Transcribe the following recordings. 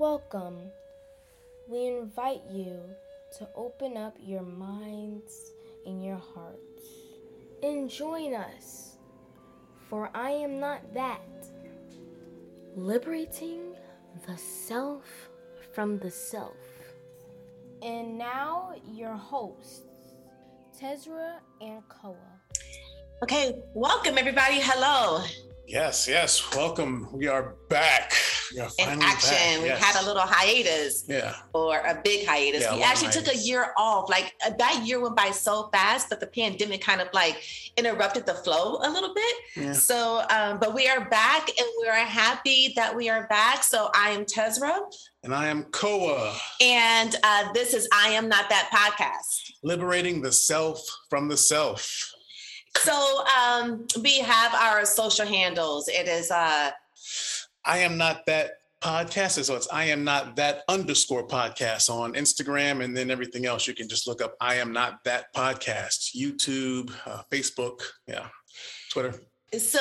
Welcome. We invite you to open up your minds and your hearts and join us, for I am not that. Liberating the self from the self. And now, your hosts, Tezra and Koa. Okay, welcome everybody. Hello. Yes, yes. Welcome. We are back. Are In action. We had a little hiatus Yeah. or a big hiatus. Yeah, we actually took a year off. Like uh, that year went by so fast, but the pandemic kind of like interrupted the flow a little bit. Yeah. So, um, but we are back and we are happy that we are back. So I am Tezra And I am Koa, and uh, this is I Am Not That podcast. liberating the self from the self. So um, we have our social handles. It is uh, I am not that podcast. So it's I am not that underscore podcast on Instagram. And then everything else you can just look up I am not that podcast, YouTube, uh, Facebook, yeah, Twitter. So,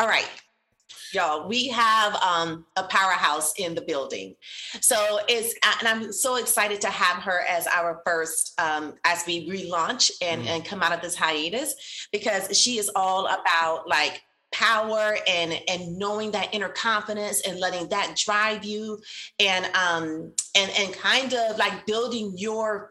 all right, y'all, we have um, a powerhouse in the building. So it's, and I'm so excited to have her as our first, um, as we relaunch and, Mm. and come out of this hiatus, because she is all about like power and and knowing that inner confidence and letting that drive you and um and and kind of like building your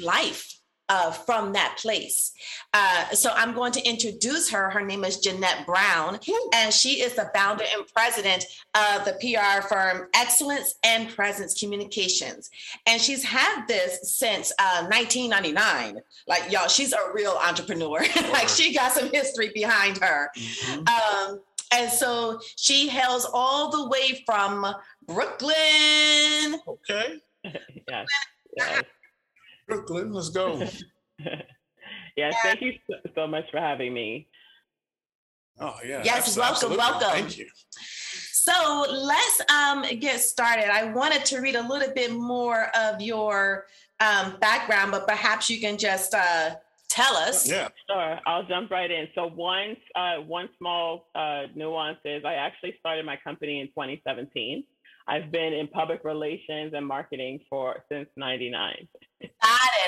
life uh, from that place. Uh, so I'm going to introduce her. Her name is Jeanette Brown, and she is the founder and president of the PR firm Excellence and Presence Communications. And she's had this since uh, 1999. Like, y'all, she's a real entrepreneur. like, she got some history behind her. Mhm. Um, and so she hails all the way from Brooklyn. Okay. yes. Yes. Brooklyn, let's go. yes. Yeah. Thank you so, so much for having me. Oh, yeah. Yes, abs- welcome, welcome. Thank you. So let's um, get started. I wanted to read a little bit more of your um, background, but perhaps you can just uh, tell us. Yeah. Sure, I'll jump right in. So one, uh, one small uh, nuance is I actually started my company in 2017. I've been in public relations and marketing for since '99. Got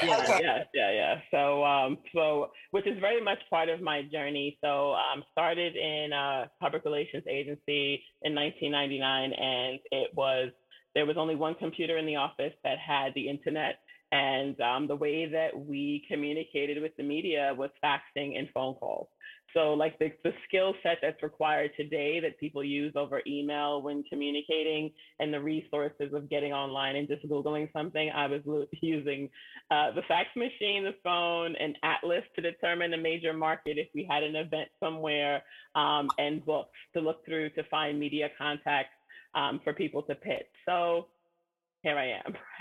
it. Yeah, okay. yeah, yeah, yeah. So, um, so which is very much part of my journey. So, um, started in a public relations agency in 1999, and it was there was only one computer in the office that had the internet, and um, the way that we communicated with the media was faxing and phone calls. So, like the, the skill set that's required today that people use over email when communicating, and the resources of getting online and just googling something, I was using uh, the fax machine, the phone, and Atlas to determine a major market if we had an event somewhere, um, and books to look through to find media contacts um, for people to pitch. So here I am,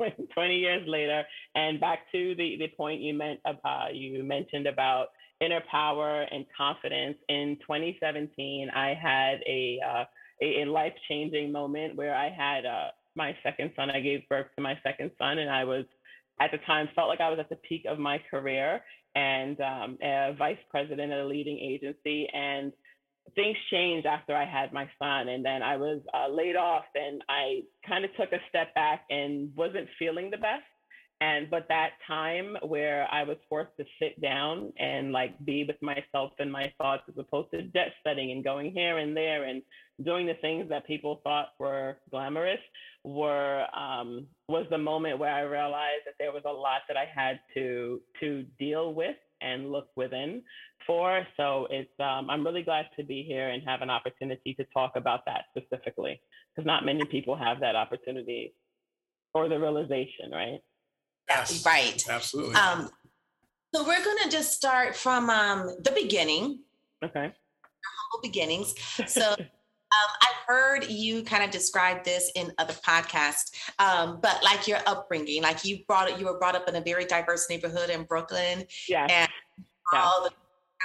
right? 20 years later, and back to the, the point you meant uh, you mentioned about inner power and confidence. In 2017, I had a uh, a, life changing moment where I had uh, my second son. I gave birth to my second son, and I was at the time felt like I was at the peak of my career and um, a vice president at a leading agency. And things changed after I had my son, and then I was uh, laid off, and I kind of took a step back and wasn't feeling the best. And but that time where I was forced to sit down and like be with myself and my thoughts as opposed to jet setting and going here and there and doing the things that people thought were glamorous were um, was the moment where I realized that there was a lot that I had to to deal with and look within for. So it's um, I'm really glad to be here and have an opportunity to talk about that specifically because not many people have that opportunity or the realization, right? Yes. Right. Absolutely. Um, so we're going to just start from um, the beginning, Okay. humble beginnings. So um, I've heard you kind of describe this in other podcasts, um, but like your upbringing, like you brought it, you were brought up in a very diverse neighborhood in Brooklyn. Yeah. And Yeah. all the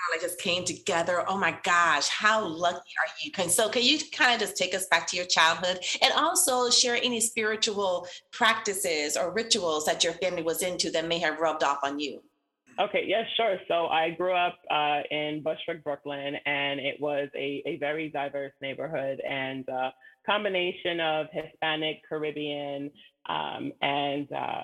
kind of like just came together. Oh my gosh, how lucky are you? Can so can you kind of just take us back to your childhood and also share any spiritual practices or rituals that your family was into that may have rubbed off on you? Okay, yeah, sure. So I grew up uh, in Bushwick, Brooklyn, and it was a, a very diverse neighborhood and uh, combination of Hispanic, Caribbean, um, and uh,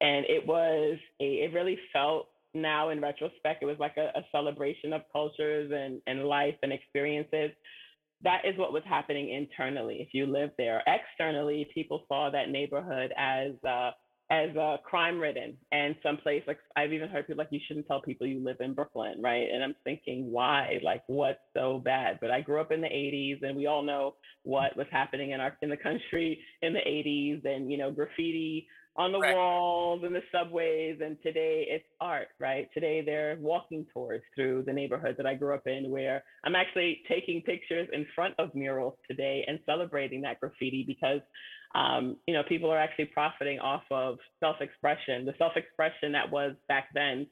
and it was a it really felt now in retrospect it was like a, a celebration of cultures and and life and experiences. That is what was happening internally. If you lived there, externally, people saw that neighborhood as uh, as uh, crime ridden and someplace like I've even heard people like you shouldn't tell people you live in Brooklyn, right? And I'm thinking, why? Like, what's so bad? But I grew up in the 80s, and we all know what was happening in our in the country in the 80s, and you know, graffiti on the right. walls and the subways. And today it's art, right? Today they're walking tours through the neighborhood that I grew up in, where I'm actually taking pictures in front of murals today and celebrating that graffiti because um, you know, people are actually profiting off of self-expression, the self-expression that was back then.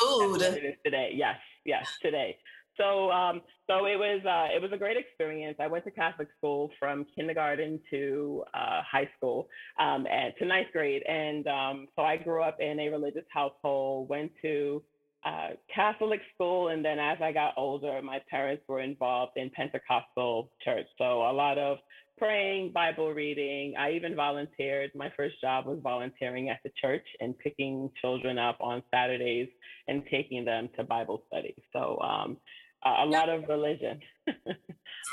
Tabooed. It is today. Yes, yes, today. So, um, so it was uh, it was a great experience. I went to Catholic school from kindergarten to uh, high school um, and to ninth grade, and um, so I grew up in a religious household. Went to uh, Catholic school, and then as I got older, my parents were involved in Pentecostal church. So a lot of praying, Bible reading. I even volunteered. My first job was volunteering at the church and picking children up on Saturdays and taking them to Bible study. So um, a, lot of religion.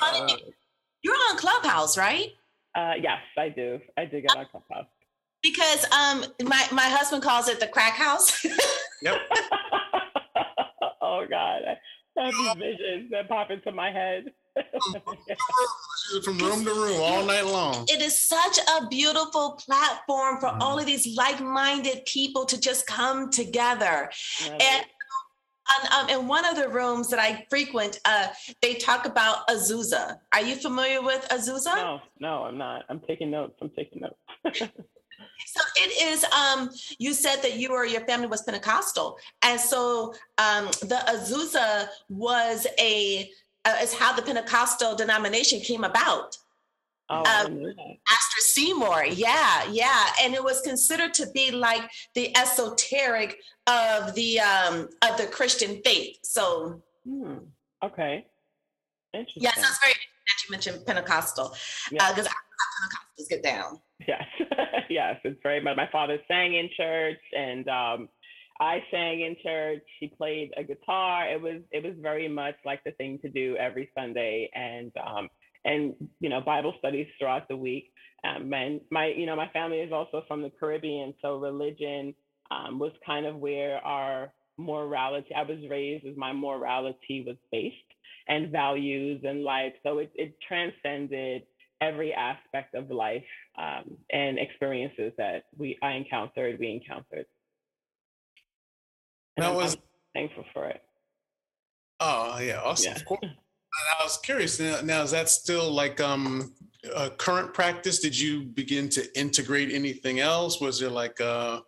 uh, You're on Clubhouse, right? Uh, yes, I do. I do get on Clubhouse. Because um, my, my husband calls it the crack house. yep. oh, God. I have these visions that pop into my head from room to room all night long. It is such a beautiful platform for mm-hmm. all of these like-minded people to just come together. and um, in one of the rooms that I frequent, uh, they talk about Azusa. Are you familiar with Azusa? No, no, I'm not. I'm taking notes. I'm taking notes. so it is um you said that you or your family was pentecostal and so um the azusa was a uh, is how the Pentecostal denomination came about. Oh, um, Seymour, yeah, yeah, and it was considered to be like the esoteric of the um, of the Christian faith. So, hmm. okay, interesting. Yes, that's very that you mentioned Pentecostal because yeah. uh, Pentecostals get down. Yes, yes, it's very much. My father sang in church, and um, I sang in church. He played a guitar. It was it was very much like the thing to do every Sunday, and um, and you know Bible studies throughout the week. Um, and my you know my family is also from the Caribbean, so religion um, was kind of where our morality. I was raised as my morality was based and values and life. So it it transcended every aspect of life um, and experiences that we I encountered. We encountered. And that was I'm thankful for it. Oh yeah, awesome. Yeah. I was curious. Now, now, is that still like um a current practice? Did you begin to integrate anything else? Was there like uh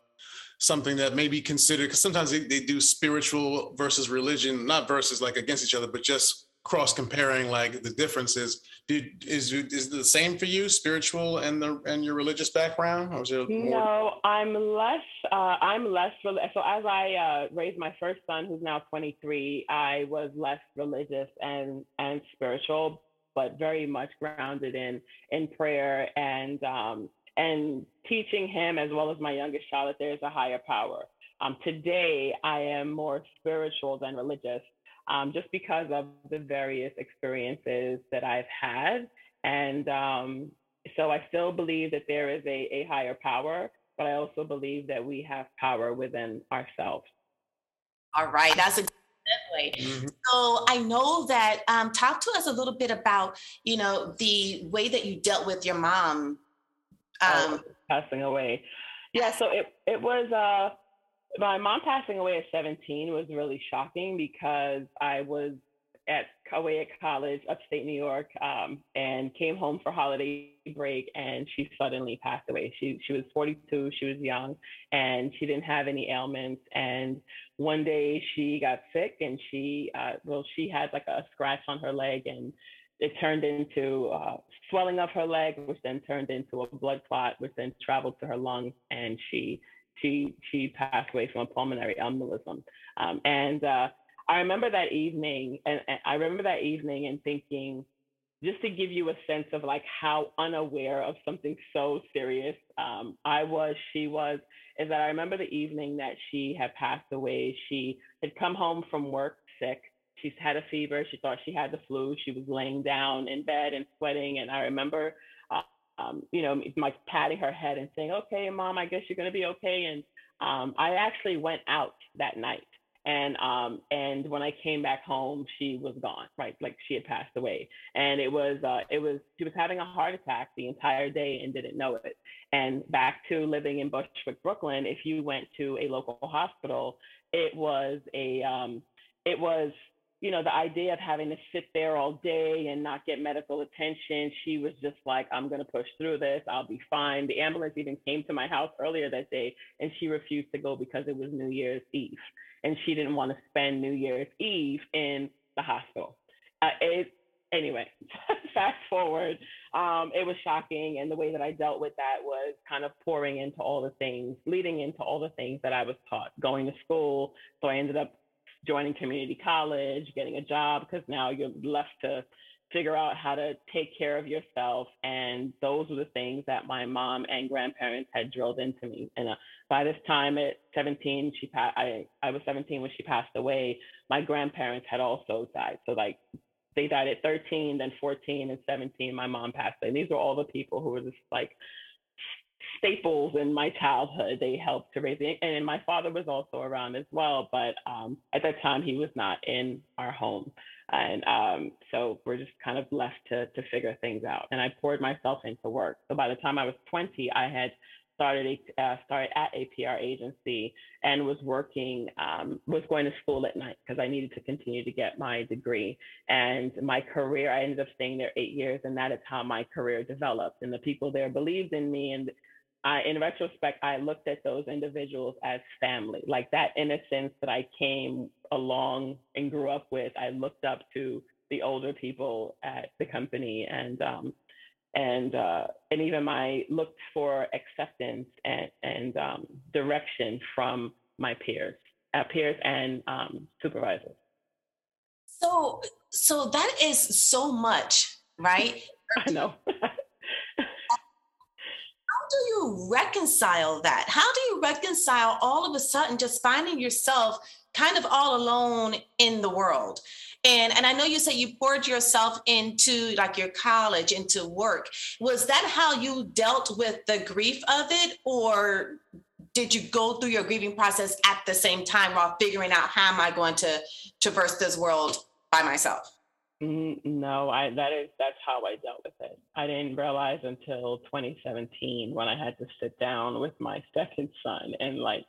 something that maybe considered? Because sometimes they, they do spiritual versus religion, not versus like against each other, but just cross comparing like the differences. Did, is is the same for you spiritual and the and your religious background or is it no i'm less uh, i'm less so as i uh, raised my first son who's now 23 i was less religious and and spiritual but very much grounded in in prayer and um and teaching him as well as my youngest child that there's a higher power. Um, today i am more spiritual than religious um, just because of the various experiences that I've had. And um, so I still believe that there is a, a higher power, but I also believe that we have power within ourselves. All right, that's a way. Mm-hmm. So I know that. Um, talk to us a little bit about, you know, the way that you dealt with your mom oh, um, oh, passing away. Yeah, so it it was uh, my mom passing away at 17 was really shocking because I was at away at college, upstate New York, um, and came home for holiday break, and she suddenly passed away. She she was 42, she was young, and she didn't have any ailments. And one day she got sick, and she uh, well she had like a scratch on her leg, and it turned into uh, swelling of her leg, which then turned into a blood clot, which then traveled to her lungs, and she she she passed away from a pulmonary embolism. Um, and uh, I remember that evening, and, and I remember that evening and thinking, just to give you a sense of like how unaware of something so serious um, I was, she was, is that I remember the evening that she had passed away. She had come home from work sick. She's had a fever. She thought she had the flu. She was laying down in bed and sweating. And I remember, um, you know, like patting her head and saying, "Okay, mom, I guess you're gonna be okay." And um, I actually went out that night and um and when i came back home she was gone right like she had passed away and it was uh it was she was having a heart attack the entire day and didn't know it and back to living in bushwick brooklyn if you went to a local hospital it was a um it was you know the idea of having to sit there all day and not get medical attention she was just like i'm going to push through this i'll be fine the ambulance even came to my house earlier that day and she refused to go because it was new year's eve and she didn't want to spend New Year's Eve in the hospital. Uh, it, anyway, fast forward, um, it was shocking. And the way that I dealt with that was kind of pouring into all the things, leading into all the things that I was taught, going to school. So I ended up joining community college, getting a job, because now you're left to figure out how to take care of yourself. And those were the things that my mom and grandparents had drilled into me. And uh, by this time at 17, she pa- I, I was 17 when she passed away. My grandparents had also died. So like they died at 13, then 14 and 17, my mom passed away. And these were all the people who were just like staples in my childhood. They helped to raise me. And my father was also around as well. But um, at that time, he was not in our home. And um, so we're just kind of left to, to figure things out. And I poured myself into work. So by the time I was 20, I had started uh, started at a PR agency and was working um, was going to school at night because I needed to continue to get my degree and my career I ended up staying there eight years and that is how my career developed and the people there believed in me and I, in retrospect, I looked at those individuals as family, like that innocence that I came along and grew up with. I looked up to the older people at the company, and um, and uh, and even my looked for acceptance and and um, direction from my peers, uh, peers and um, supervisors. So so that is so much, right? I know. do you reconcile that? How do you reconcile all of a sudden just finding yourself kind of all alone in the world? And and I know you said you poured yourself into like your college, into work. Was that how you dealt with the grief of it, or did you go through your grieving process at the same time while figuring out how am I going to traverse this world by myself? No, I that is that's how I dealt with it. I didn't realize until 2017 when I had to sit down with my second son and like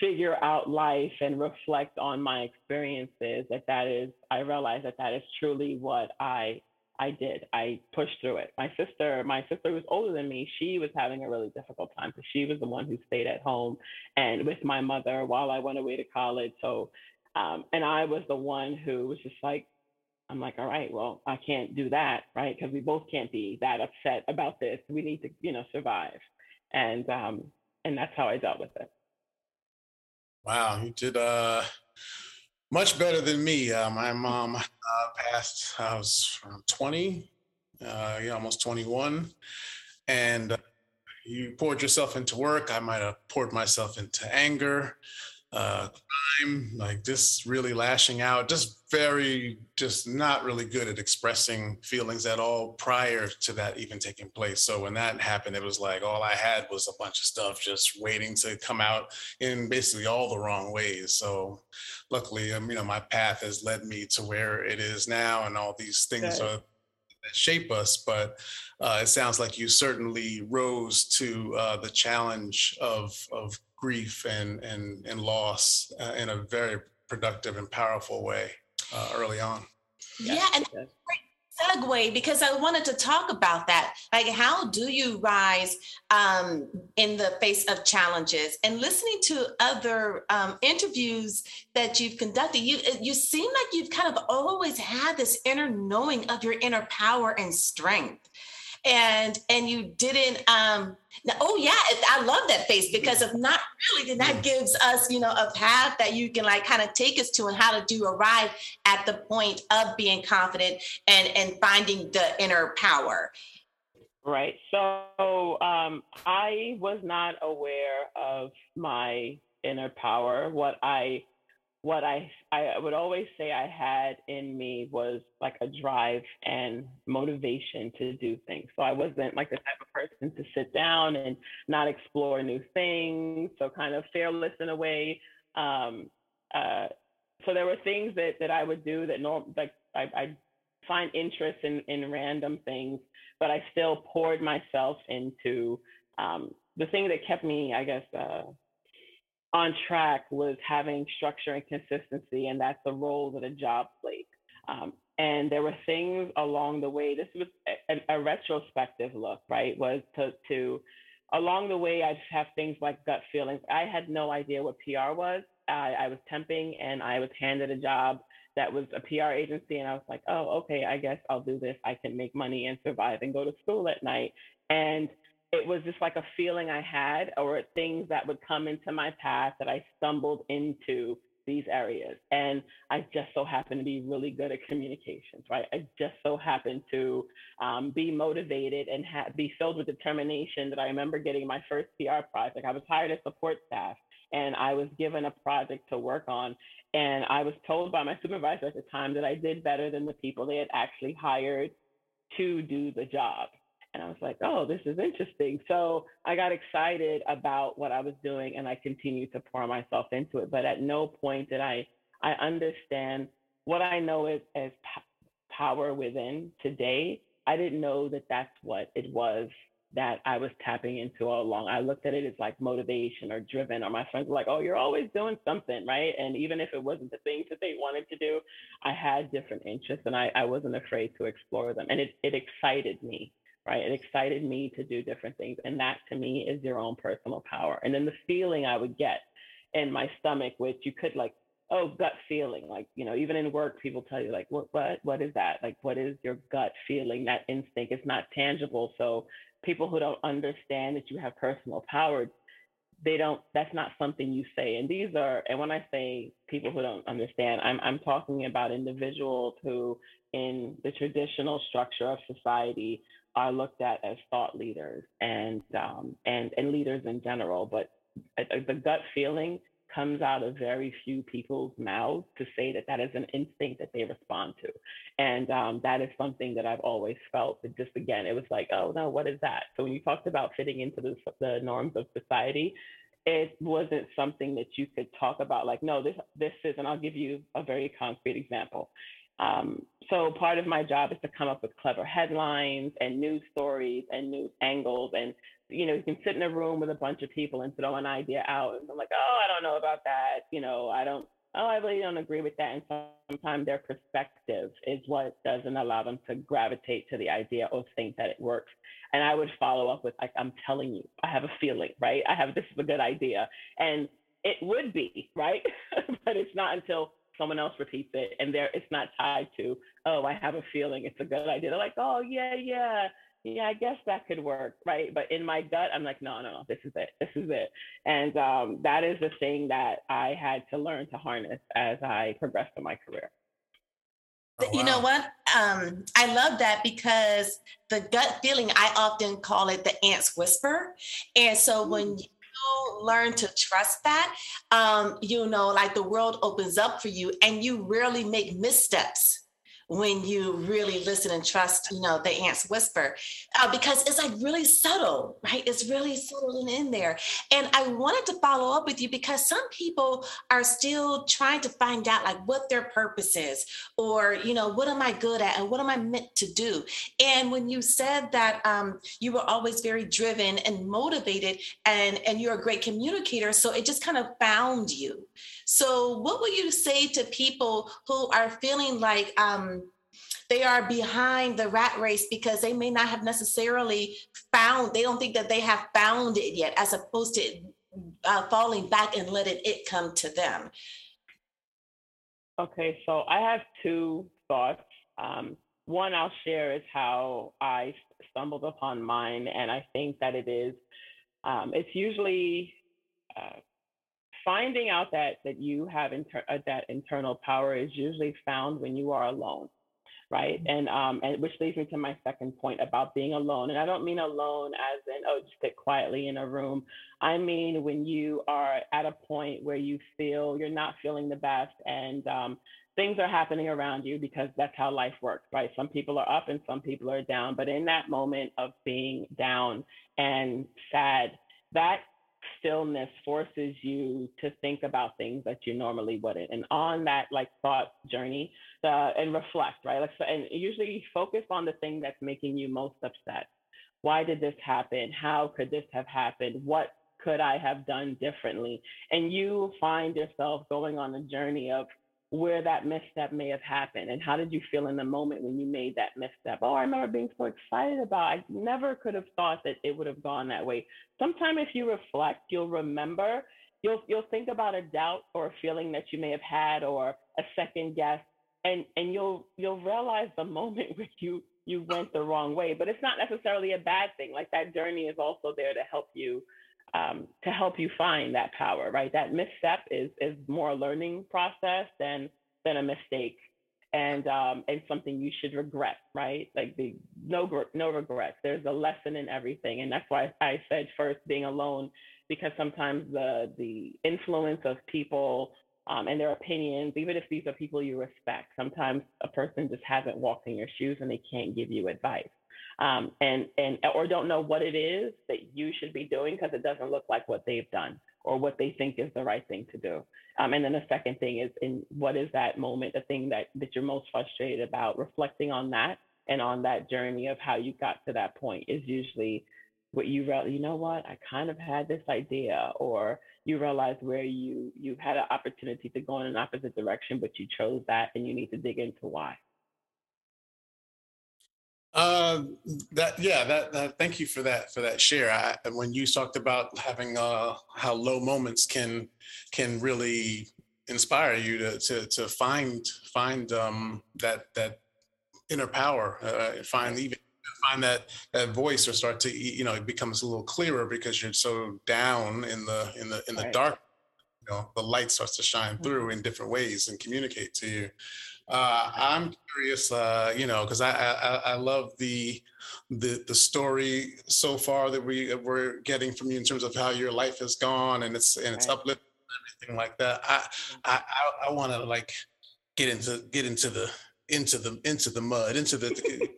figure out life and reflect on my experiences that that is I realized that that is truly what I I did. I pushed through it. My sister, my sister was older than me. She was having a really difficult time because she was the one who stayed at home and with my mother while I went away to college. So um, and I was the one who was just like, I'm like, all right, well, I can't do that, right? Because we both can't be that upset about this. We need to, you know, survive, and um, and that's how I dealt with it. Wow, you did uh, much better than me. Uh, my mom uh, passed. I was around 20, uh, yeah, almost 21, and uh, you poured yourself into work. I might have poured myself into anger uh, crime, like just really lashing out, just very, just not really good at expressing feelings at all prior to that even taking place. So when that happened, it was like all I had was a bunch of stuff just waiting to come out in basically all the wrong ways. So luckily, um, you know, my path has led me to where it is now, and all these things Good. are shape us, but uh, it sounds like you certainly rose to uh, the challenge of of grief and and and loss uh, in a very productive and powerful way uh, early on. Yeah, and great segue because I wanted to talk about that. Like, how do you rise um, in the face of challenges? And listening to other um, interviews that you've conducted, you you seem like you've kind of always had this inner knowing of your inner power and strength. And and you didn't um oh yeah i love that face because if not really then that gives us you know a path that you can like kind of take us to and how to do arrive at the point of being confident and and finding the inner power. Right. So um i was not aware of my inner power. What i what I I would always say I had in me was like a drive and motivation to do things. So I wasn't like the type of person to sit down and not explore new things. So kind of fearless in a way. Um, uh, so there were things that that I would do that norm like I, I find interest in in random things, but I still poured myself into um, the thing that kept me, I guess. Uh, on track was having structure and consistency, and that's the role that a job played. Um, and there were things along the way. This was a, a, retrospective look, right? Was to to along the way, I'd have things like gut feelings. I had no idea what PR was. I, I was temping, and I was handed a job that was a PR agency, and I was like, oh, okay, I guess I'll do this. I can make money and survive and go to school at night. And it was just like a feeling I had, or things that would come into my path that I stumbled into these areas. And I just so happen to be really good at communications, right? I just so happen to um, be motivated and ha- be filled with determination that I remember getting my first PR project. I was hired as support staff and I was given a project to work on. And I was told by my supervisor at the time that I did better than the people they had actually hired to do the job. And I was like, oh, this is interesting. So I got excited about what I was doing and I continued to pour myself into it. But at no point did I, I understand what I know is as p- power within today. I didn't know that that's what it was that I was tapping into all along. I looked at it as like motivation or driven, or my friends were like, oh, you're always doing something, right? And even if it wasn't the things that they wanted to do, I had different interests and I, I wasn't afraid to explore them. And it, it excited me right? It excited me to do different things. And that to me is your own personal power. And then the feeling I would get in my stomach, which you could like, oh, gut feeling. Like, you know, even in work, people tell you, like, what, what, what is that? Like, what is your gut feeling? That instinct is not tangible. So people who don't understand that you have personal power, they don't, that's not something you say. And these are, and when I say people who don't understand, I'm, I'm talking about individuals who in the traditional structure of society are looked at as thought leaders and um, and and leaders in general. But the gut feeling comes out of very few people's mouths to say that that is an instinct that they respond to, and um, that is something that I've always felt. That just again, it was like, oh no, what is that? So when you talked about fitting into the, the norms of society, it wasn't something that you could talk about like no this this is and i'll give you a very concrete example um, so part of my job is to come up with clever headlines and news stories and news angles. And, you know, you can sit in a room with a bunch of people and throw an idea out. And I'm like, oh, I don't know about that. You know, I don't, oh, I really don't agree with that. And sometimes their perspective is what doesn't allow them to gravitate to the idea or think that it works. And I would follow up with, like, I'm telling you, I have a feeling, right? I have, this is a good idea. And it would be, right? but it's not until someone else repeats it and there it's not tied to oh i have a feeling it's a good idea. They're like oh yeah yeah. Yeah i guess that could work. Right? But in my gut i'm like no no no. This is it. This is it. And um, that is the thing that i had to learn to harness as i progressed in my career. Oh, wow. You know what? Um, I love that because the gut feeling, I often call it the ant's whisper. And so when mm learn to trust that, um, you know, like the world opens up for you and you rarely make missteps when you really listen and trust, you know, the ant's whisper, uh, because it's like really subtle, right? It's really subtle and in there. And I wanted to follow up with you because some people are still trying to find out like what their purpose is, or you know, what am I good at, and what am I meant to do. And when you said that um, you were always very driven and motivated, and and you're a great communicator, so it just kind of found you. So, what would you say to people who are feeling like um, they are behind the rat race because they may not have necessarily found, they don't think that they have found it yet, as opposed to uh, falling back and letting it come to them? Okay, so I have two thoughts. Um, one I'll share is how I stumbled upon mine, and I think that it is. Um, it's usually uh, finding out that that you have inter- uh, that internal power is usually found when you are alone right? Mm-hmm. and um and which leads me to my second point about being alone and i don't mean alone as in oh just sit quietly in a room. I mean when you are at a point where you feel you're not feeling the best and um things are happening around you because that's how life works right? Some people are up and some people are down but in that moment of being down and sad that stillness forces you to think about things that you normally wouldn't. And on that like thought journey, uh, and reflect, right? Like, so, and usually focus on the thing that's making you most upset. Why did this happen? How could this have happened? What could I have done differently? And you find yourself going on a journey of where that misstep may have happened and how did you feel in the moment when you made that misstep oh i remember being so excited about i never could have thought that it would have gone that way. Sometime if you reflect you'll remember you'll you'll think about a doubt or a feeling that you may have had or a second guess and and you'll you'll realize the moment where you you went the wrong way. But it's not necessarily a bad thing like that journey is also there to help you um, to help you find that power, right? That misstep is is more a learning process than than a mistake, and um, and something you should regret, right? Like the no no regrets. There's a lesson in everything, and that's why I said first being alone, because sometimes the the influence of people um, and their opinions, even if these are people you respect, sometimes a person just hasn't walked in your shoes and they can't give you advice um, and and or don't know what it is that you should be doing because it doesn't look like what they've done or what they think is the right thing to do. Um, and then the second thing is in what is that moment, the thing that that you're most frustrated about, reflecting on that and on that journey of how you got to that point is usually what you realize, you know what, I kind of had this idea, or you realize where you you had an opportunity to go in an opposite direction, but you chose that and you need to dig into why. Uh, that yeah, that, that, thank you for that for that share. I, when you talked about having uh, how low moments can can really inspire you to to to find find um, that that inner power, uh, find even find that that voice, or start to you know it becomes a little clearer because you're so down in the in the in the right. dark. You know, the light starts to shine mm-hmm. through in different ways and communicate to you. Uh, I'm curious, uh, you know, because I, I I love the the the story so far that we we're getting from you in terms of how your life has gone and it's and it's right. uplifting everything like that. I I I, I want to like get into get into the into the into the mud into the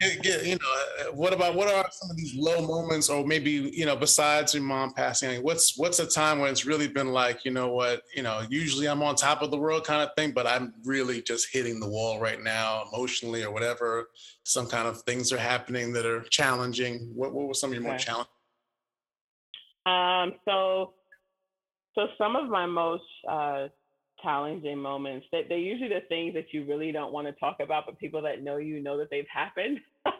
get, get, you know, uh, what about what are some of these low moments, or maybe you know, besides your mom passing, what's what's a time when it's really been like, you know, what you know, usually I'm on top of the world kind of thing, but I'm really just hitting the wall right now, emotionally or whatever. Some kind of things are happening that are challenging. What what were some of your more challenging? Um, so, so some of my most uh, challenging moments. That they're usually the things that you really don't want to talk about but people that know you know that they've happened.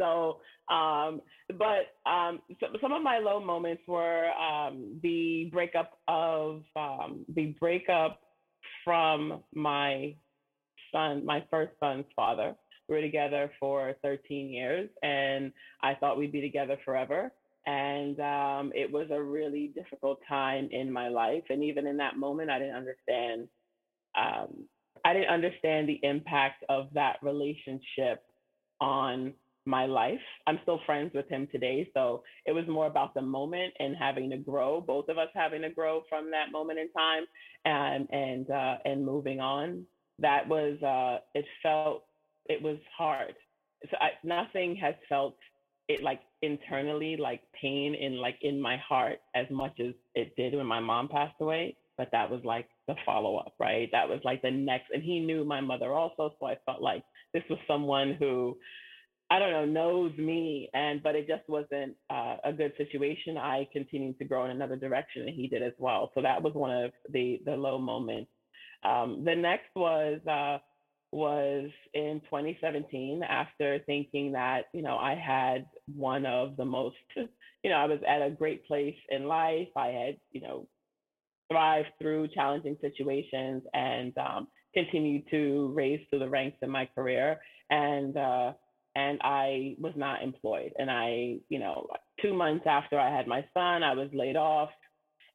So um, but um, so, some of my low moments were um, the breakup of um, the breakup from my son my first son's father. We were together for 13 years and i thought we'd be together forever and um, it was a really difficult time in my life. And even in that moment, I didn't understand. Um, I didn't understand the impact of that relationship on my life. I'm still friends with him today, so it was more about the moment and having to grow. Both of us having to grow from that moment in time, and and uh, and moving on. That was uh, it. Felt it was hard. So I, nothing has felt it like internally like pain in like in my heart as much as it did when my mom passed away but that was like the follow up right? That was like the next and he knew my mother also so i felt like this was someone who i don't know knows me and but it just wasn't uh, a good situation. I continued to grow in another direction and he did as well. So that was one of the the low moments. Um, the next was uh, was in 2017 after thinking that, you know, I had one of the most, you know, I was at a great place in life. I had, you know, thrived through challenging situations and um, continued to raise through the ranks in my career. And uh, and I was not employed. And I, you know, two months after I had my son, I was laid off.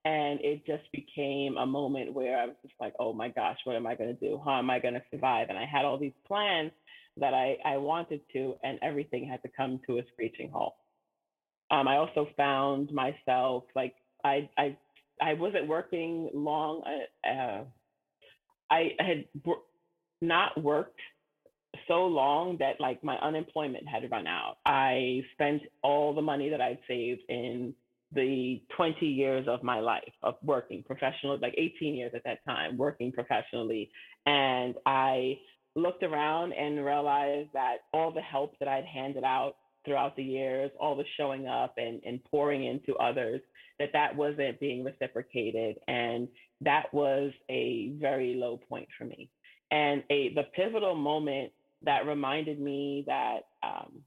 And it just became a moment where I was just like, oh my gosh, what am I going to do? How am I going to survive? And I had all these plans that I, I wanted to, and everything had to come to a screeching halt. Um, I also found myself like I I I wasn't working long. Uh, uh I had not worked so long that like my unemployment had run out. I spent all the money that I'd saved in the 20 years of my life of working professionally, like 18 years at that time, working professionally. And I looked around and realized that all the help that I'd handed out throughout the years, all the showing up and, and pouring into others, that that wasn't being reciprocated. And that was a very low point for me. And a the pivotal moment that reminded me that um,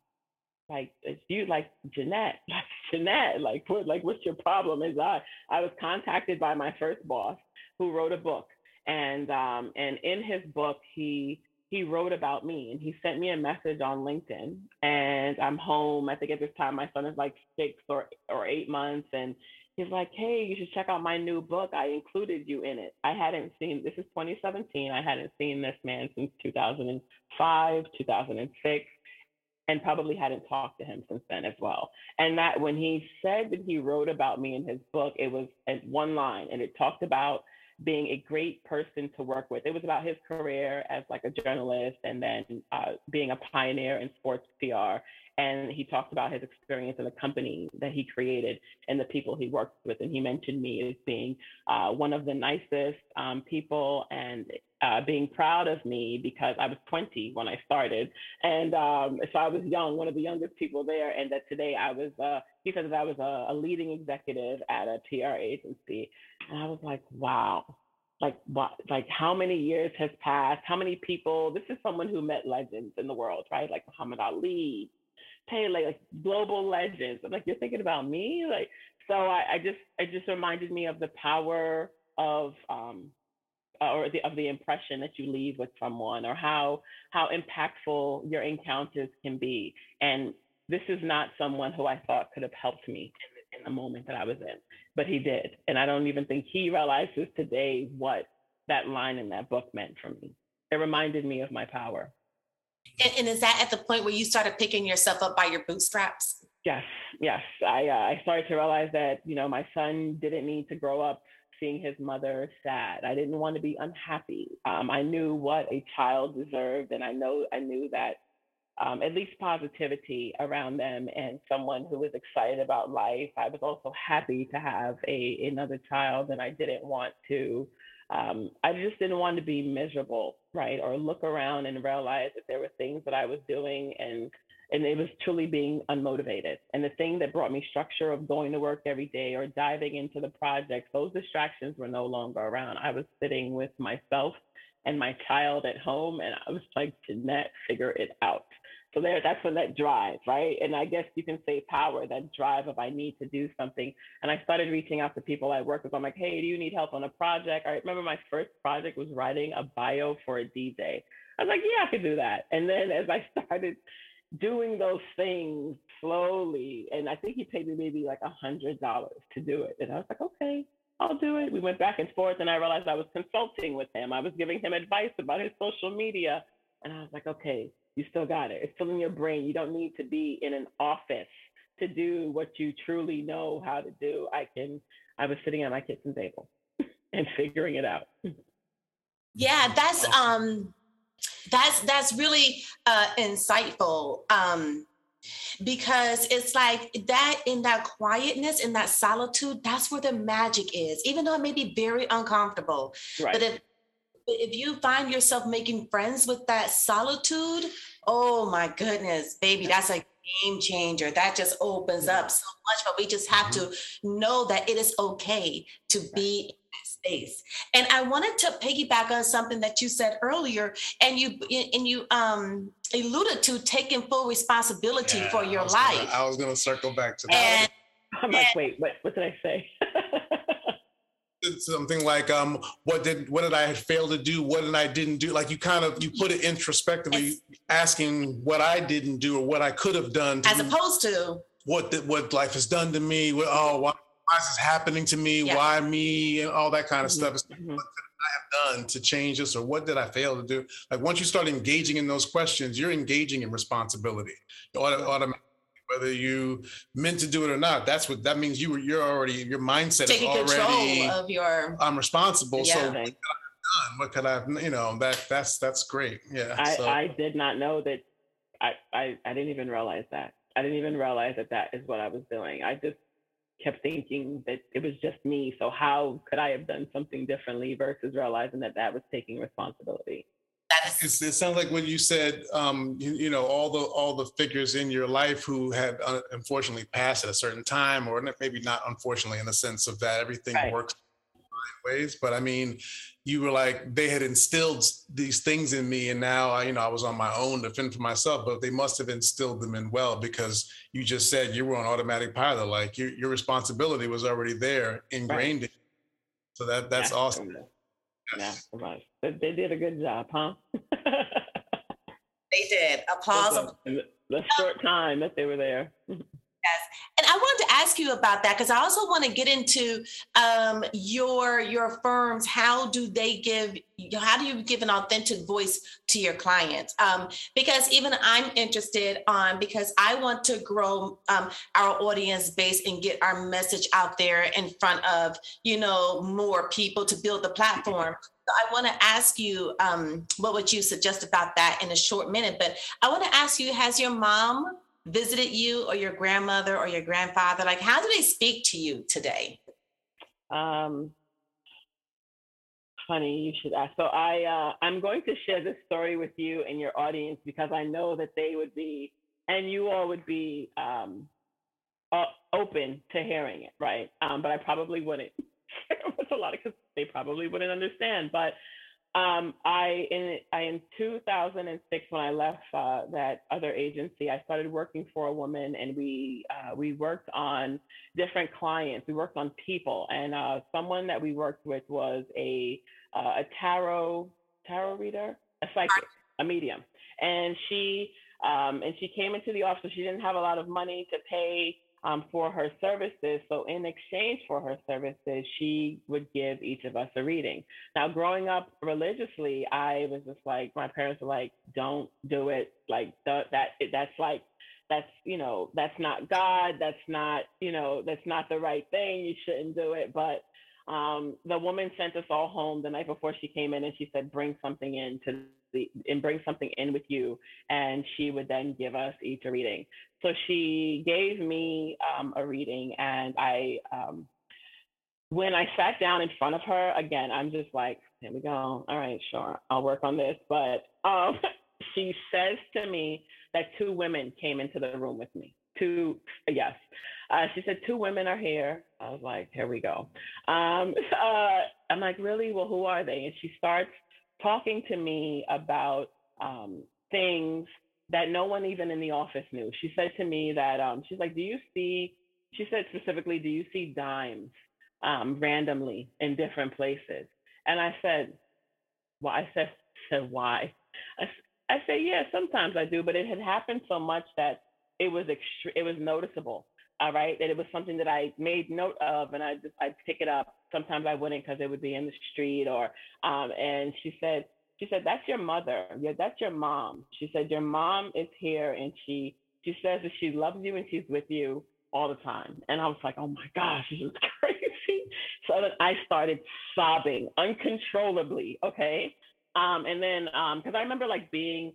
like if you like Jeanette, like Jeanette, like what like what's your problem? Is I I was contacted by my first boss who wrote a book. And um and in his book he he wrote about me and he sent me a message on LinkedIn and I'm home. I think at this time my son is like six or or eight months and he's like, Hey, you should check out my new book. I included you in it. I hadn't seen this is 2017. I hadn't seen this man since 2005, 2006 and probably hadn't talked to him since then as well. And that when he said that he wrote about me in his book, it was one line and it talked about being a great person to work with. It was about his career as like a journalist and then uh, being a pioneer in sports PR and he talked about his experience in the company that he created and the people he worked with. And he mentioned me as being uh, one of the nicest um, people and uh, being proud of me because I was 20 when I started. And um, so I was young, one of the youngest people there. And that today I was, uh, he said that I was a, a leading executive at a PR agency. And I was like, wow, like what like how many years has passed how many people this is someone who met legends in the world right like muhammad ali Pele, like global legends. I'm like, you're thinking about me? Like, so I, I just, it just reminded me of the power of, um, uh, or the, of the impression that you leave with someone or how, how impactful your encounters can be. And this is not someone who I thought could have helped me in, in the moment that I was in, but he did. And I don't even think he realizes today what that line in that book meant for me. It reminded me of my power. And, and, is that at the point where you started picking yourself up by your bootstraps? Yes, yes. I uh, I started to realize that you know my son didn't need to grow up seeing his mother sad. I didn't want to be unhappy. Um, I knew what a child deserved, and I know I knew that um, at least positivity around them and someone who was excited about life. I was also happy to have a another child, and I didn't want to um, I just didn't want to be miserable, right? Or look around and realize that there were things that I was doing and and it was truly being unmotivated. And the thing that brought me structure of going to work every day or diving into the projects, those distractions were no longer around. I was sitting with myself and my child at home, and I was like, Jeanette, figure it out. So there, that's when that drive, right? And I guess you can say power, that drive of I need to do something. And I started reaching out to people I work with. I'm like, hey, do you need help on a project? I remember my first project was writing a bio for a DJ. I was like, yeah, I could do that. And then as I started doing those things slowly, and I think he paid me maybe like a hundred dollars to do it. And I was like, okay, I'll do it. We went back and forth, and I realized I was consulting with him. I was giving him advice about his social media. And I was like, okay, you still got it. It's still in your brain. You don't need to be in an office to do what you truly know how to do. I can, I was sitting at my kitchen table and figuring it out. Yeah, that's um that's that's really uh insightful. Um because it's like that in that quietness in that solitude that's where the magic is even though it may be very uncomfortable right. but if if you find yourself making friends with that solitude, oh my goodness, baby, that's a game changer. That just opens yeah. up so much. But we just have mm-hmm. to know that it is okay to be in that space. And I wanted to piggyback on something that you said earlier, and you and you um alluded to taking full responsibility yeah, for your I life. Gonna, I was gonna circle back to that. And, I'm like, wait, what what did I say? something like um what did what did i fail to do? What did i didn't do? Like you kind of you put it introspectively asking what i didn't do or what i could have done as opposed to. What the, what life has done to me what, oh why, why, is this happening to me? Yeah. why me? And all that kind of mm-hmm. stuff. Mm-hmm. what could i have done to change this or what did i fail to do? Like once you start engaging in those questions you're engaging in responsibility. Automatically whether you meant to do it or not. That's what that means. You were you're already your mindset taking is already control of your. I'm responsible. Yeah. So what what could I have you know that that's that's great. Yeah. I, so. I did not know that. I, I I didn't even realize that. I didn't even realize that that is what I was doing. I just kept thinking that it was just me. So how could I have done something differently versus realizing that that was taking responsibility? It's, it sounds like when you said, um, you, you, know, all the all the figures in your life who had uh, unfortunately passed at a certain time, or maybe not unfortunately in the sense of that everything right. works ways. But I mean, you were like they had instilled these things in me, and now I, you know, I was on my own to fend for myself. But they must have instilled them in well because you just said you were on automatic pilot. Like your your responsibility was already there, ingrained. Right. In. So that that's yeah. awesome. Yeah, they, they did a good job, huh? they did. Applause. The, the short time that they were there. Yes. And I wanted to ask you about that because I also want to get into um, your your firms. How do they give? How do you give an authentic voice to your clients? Um, because even I'm interested on because I want to grow um, our audience base and get our message out there in front of you know more people to build the platform. I want to ask you um, what would you suggest about that in a short minute. But I want to ask you: Has your mom visited you or your grandmother or your grandfather? Like, how do they speak to you today? Um, funny you should ask. So I uh, I'm going to share this story with you and your audience because I know that they would be and you all would be um, uh, open to hearing it, right? Um, but I probably wouldn't. a lot of they probably wouldn't understand. But um, I in I in 2006 when I left uh, that other agency, I started working for a woman, and we uh, we worked on different clients. We worked on people, and uh, someone that we worked with was a uh, a tarot tarot reader, a psychic, a medium, and she um, and she came into the office. She didn't have a lot of money to pay um, for her services. So, in exchange for her services, she would give each of us a reading. Now, growing up religiously, I was just like, my parents were like, don't do it. Like, the, that, that's like, that's, you know, that's not God. That's not, you know, that's not the right thing. You shouldn't do it. But um, the woman sent us all home the night before she came in and she said, bring something in to the, and bring something in with you. And she would then give us each a reading. So she gave me um, a reading and I, um, when I sat down in front of her, again, I'm just like, here we go. All right, sure. I'll work on this. But um, she says to me that two women came into the room with me. Two, yes. Uh, she said, two women are here. I was like, here we go. Um, uh, I'm like, really? Well, who are they? And she starts talking to me about um, things that no one even in the office knew. She said to me that um, she's like, do you see? She said specifically, do you see dimes um, randomly in different places? And I said, well, I said, said why? I, I said, yeah, sometimes I do, but it had happened so much that it was extre- it was noticeable all right? That it was something that i made note of and i just i'd pick it up. Sometimes i wouldn't because it would be in the street or um, and she said she said that's your mother. Yeah that's your mom. She said your mom is here and she she says that she loves you and she's with you all the time. And i was like oh my gosh this is crazy. So then i started sobbing uncontrollably okay? Um, and then because um, i remember like being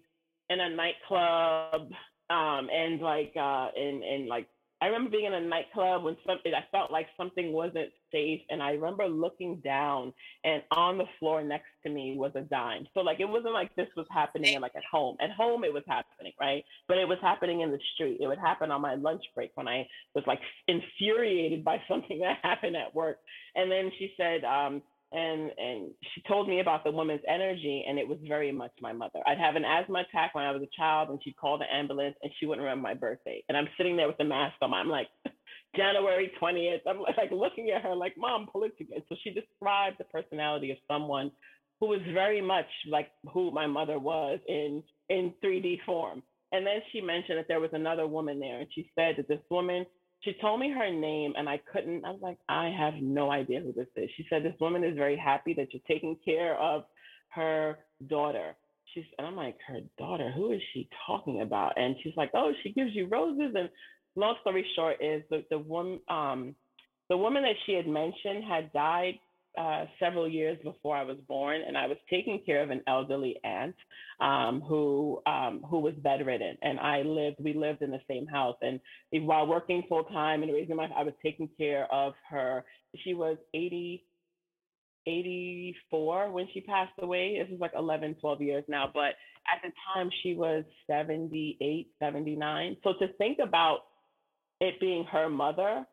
in a nightclub um, and like uh, and and like I remember being in a nightclub when something I felt like something wasn't safe, and I remember looking down, and on the floor next to me was a dime. So like it wasn't like this was happening like at home. At home it was happening, right? But it was happening in the street. It would happen on my lunch break when I was like infuriated by something that happened at work. And then she said, um, and and she told me about the woman's energy and it was very much my mother i'd have an asthma attack when i was a child and she'd call the ambulance and she wouldn't remember my birthday and i'm sitting there with the mask on i'm like January 20th. I'm like looking at her like, Mom, pull it together. So she described the personality of someone who was very much like who my mother was in in 3D form. And then she mentioned that there was another woman there, and she said that this woman, she told me her name, and I couldn't. I was like, I have no idea who this is. She said this woman is very happy that you're taking care of her daughter. She's, and I'm like, her daughter, who is she talking about? And she's like, oh, she gives you roses and long story short is the, the woman um, the woman that she had mentioned had died uh, several years before I was born, and I was taking care of an elderly aunt um, who um, who was bedridden, and I lived. We lived in the same house, and while working full time and raising my, I was taking care of her. She was 80, 84 when she passed away. This is like 11, 12 years now, but at the time she was 78, 79. So to think about it being her mother,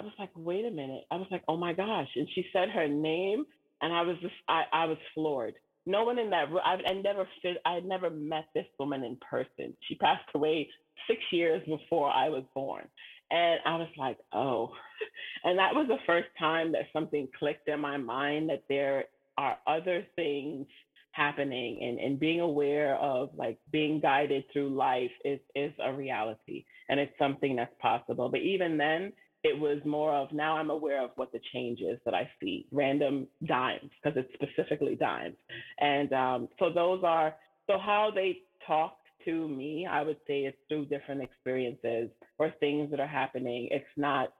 I was like, wait a minute. I was like, oh my gosh. And she said her name, and I was just, I, I was floored. No one in that room. I, I never I had never met this woman in person. She passed away six years before I was born. And I was like, oh. And that was the first time that something clicked in my mind that there are other things happening and, and being aware of like being guided through life is is a reality and it's something that's possible but even then it was more of now i'm aware of what the change is that i see random dimes because it's specifically dimes and um, so those are so how they talk to me i would say it's through different experiences or things that are happening it's not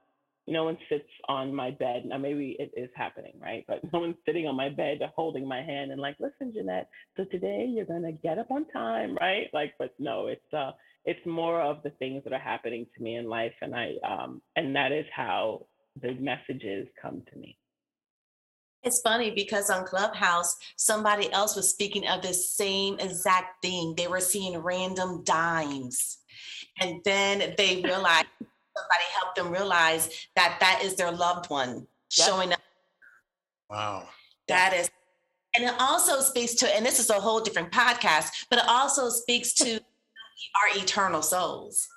no one sits on my bed. Now maybe it is happening, right? But no one's sitting on my bed holding my hand and like, listen, Jeanette, so today you're gonna get up on time, right? Like, but no, it's uh it's more of the things that are happening to me in life and I um and that is how the messages come to me. It's funny because on Clubhouse, somebody else was speaking of the same exact thing. They were seeing random dimes. And then they realized somebody helped them realize that that is their loved one yep. showing up. Wow. That is, and it also speaks to, and this is a whole different podcast, but it also speaks to our eternal souls.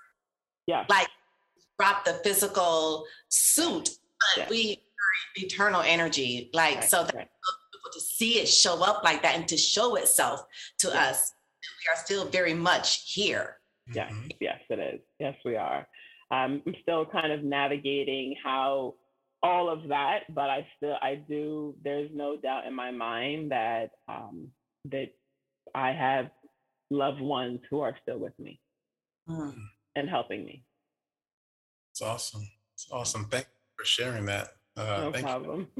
Yeah. Like drop the physical suit, but yeah. we are eternal energy. Like, right, so that right. people to see it show up like that and to show itself to yeah. us, we are still very much here. Yes, mm-hmm. yes, it is. Yes, we are um, I'm still kind of navigating how all of that, but I still I do. There's no doubt in my mind that um, that I have loved ones who are still with me mm. and helping me. It's awesome. It's awesome. Thank you for sharing that. Uh, no problem.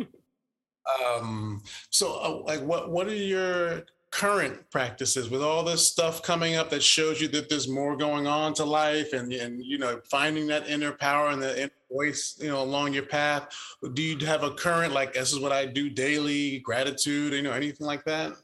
um, so, uh, like, what what are your current practices with all this stuff coming up that shows you that there's more going on to life and and you know finding that inner power and the inner voice you know along your path do you have a current like this is what i do daily gratitude you know anything like that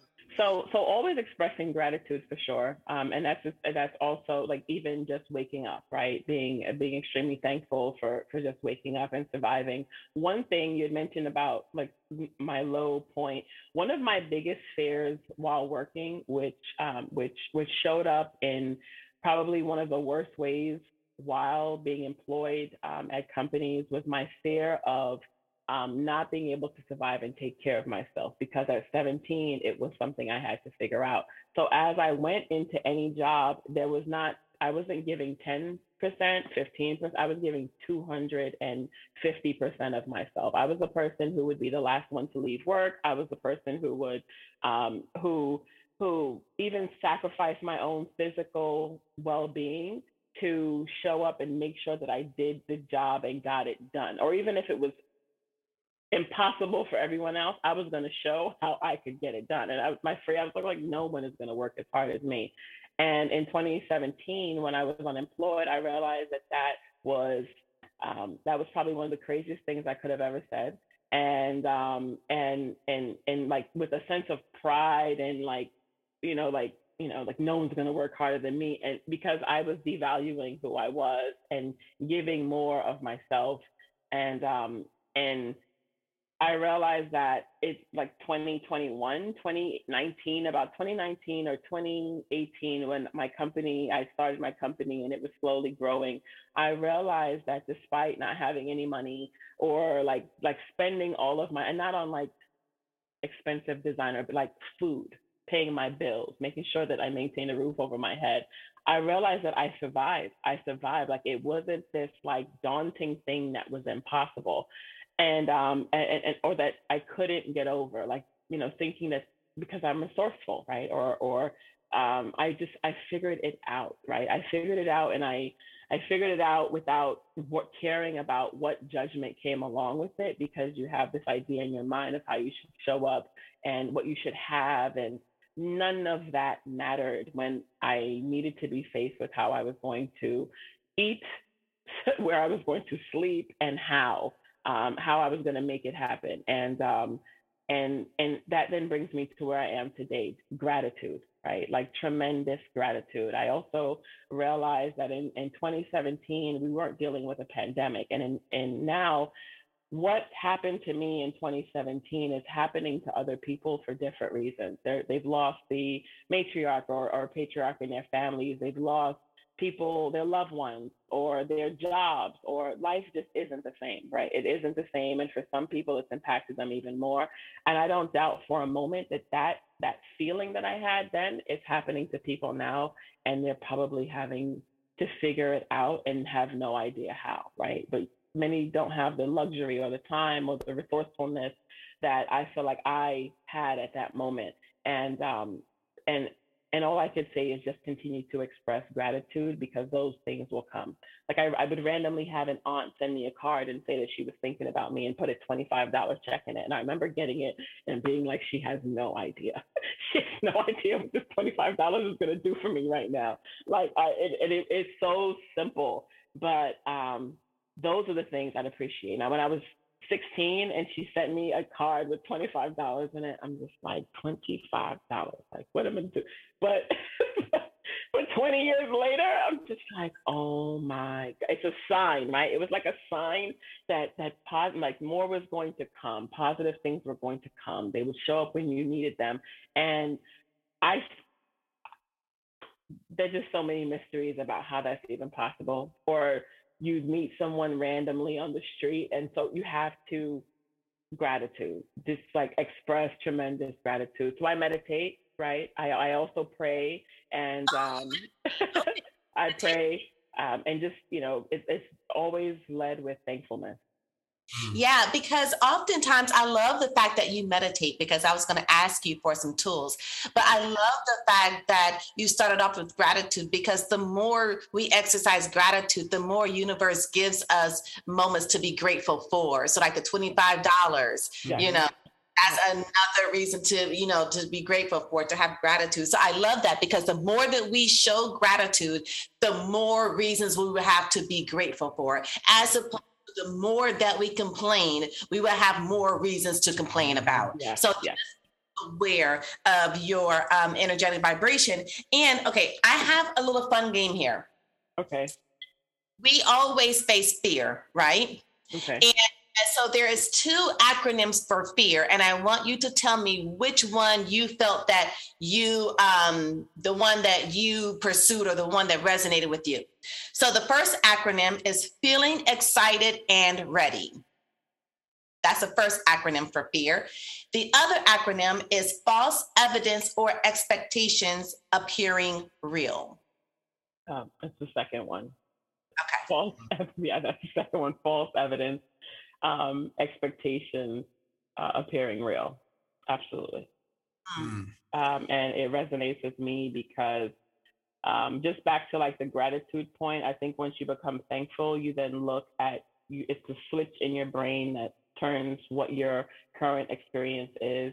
so so always expressing gratitude for sure. Um, and that's just, that's also like even just waking up right? Being being extremely thankful for for just waking up and surviving. One thing you had mentioned about like my low point one of my biggest fears while working which um, which which showed up in probably one of the worst ways while being employed um, at companies was my fear of um, not being able to survive and take care of myself because at 17, it was something I had to figure out. So as I went into any job, there was not, I wasn't giving 10%, 15%, I was giving 250% of myself. I was the person who would be the last one to leave work. I was the person who would, um, who, who even sacrificed my own physical well-being to show up and make sure that I did the job and got it done. Or even if it was impossible for everyone else, I was going to show how I could get it done. And I my free, I was like, no one is going to work as hard as me. And in 2017, when I was unemployed, I realized that that was um, that was probably one of the craziest things I could have ever said. And um, and and and like with a sense of pride and like you know like you know like no one's going to work harder than me and because I was devaluing who I was and giving more of myself and um and I realized that it's like 2021, 2019, about 2019 or 2018, when my company, I started my company and it was slowly growing. I realized that despite not having any money or like like spending all of my and not on like expensive designer, but like food, paying my bills, making sure that I maintain a roof over my head. I realized that I survived. I survived. Like it wasn't this like daunting thing that was impossible and um and, and or that I couldn't get over, like you know, thinking that because I'm resourceful, right? Or or um, I just I figured it out, right? I figured it out, and I I figured it out without what caring about what judgment came along with it, because you have this idea in your mind of how you should show up and what you should have, and none of that mattered when I needed to be faced with how I was going to eat, where I was going to sleep, and how um, how I was going to make it happen. And um, and and that then brings me to where I am today, gratitude, right? Like tremendous gratitude. I also realized that in, in 2017 we weren't dealing with a pandemic, and in, and now what happened to me in 2017 is happening to other people for different reasons. They have lost the matriarch or, or patriarch in their families. They've lost people, their loved ones, or their jobs, or life just isn't the same, right? It isn't the same, and for some people, it's impacted them even more. And I don't doubt for a moment that that that feeling that I had then is happening to people now, and they're probably having to figure it out and have no idea how, right? But many don't have the luxury or the time or the resourcefulness that I feel like I had at that moment. And um, and and all I could say is just continue to express gratitude because those things will come. Like I, I, would randomly have an aunt send me a card and say that she was thinking about me and put a $25 check in it. And I remember getting it and being like, she has no idea. she has no idea what this $25 is going to do for me right now. Like I, it, it, it's so simple, but um, those are the things I'd appreciate. Now, when I was 16 and she sent me a card with $25 in it. I'm just like, $25. Like, what am I do? But but 20 years later, I'm just like, oh my God. It's a sign, right? It was like a sign that that pos- like more was going to come. Positive things were going to come. They would show up when you needed them. And I there's just so many mysteries about how that's even possible. Or you meet someone randomly on the street and so you have to gratitude just like express tremendous gratitude so i meditate right i, I also pray and um, i pray um, and just you know it, it's always led with thankfulness. Mm. Yeah, because oftentimes I love the fact that you meditate because I was going to ask you for some tools. But I mm. love the fact that you started off with gratitude because the more we exercise gratitude, the more universe gives us moments to be grateful for. So like the $25, yeah. you know, that's another reason to you know to be grateful for to have gratitude so i love that because the more that we show gratitude the more reasons we will have to be grateful for as opposed the more that we complain, we will have more reasons to complain about. So yes. aware of your um, energetic vibration. And okay, I have a little fun game here. Okay. We always face fear, right? Okay. And so there is two acronyms for fear, and I want you to tell me which one you felt that you, um, the one that you pursued or the one that resonated with you. So the first acronym is feeling excited and ready. That's the first acronym for fear. The other acronym is false evidence or expectations appearing real. Um, that's the second one. Okay. False, yeah, that's the second one. False evidence um, expectations uh, appearing real. Absolutely. Mm. Um, and it resonates with me because um, just back to like the gratitude point, I think once you become thankful, you then look at you, it's a switch in your brain that turns what your current experience is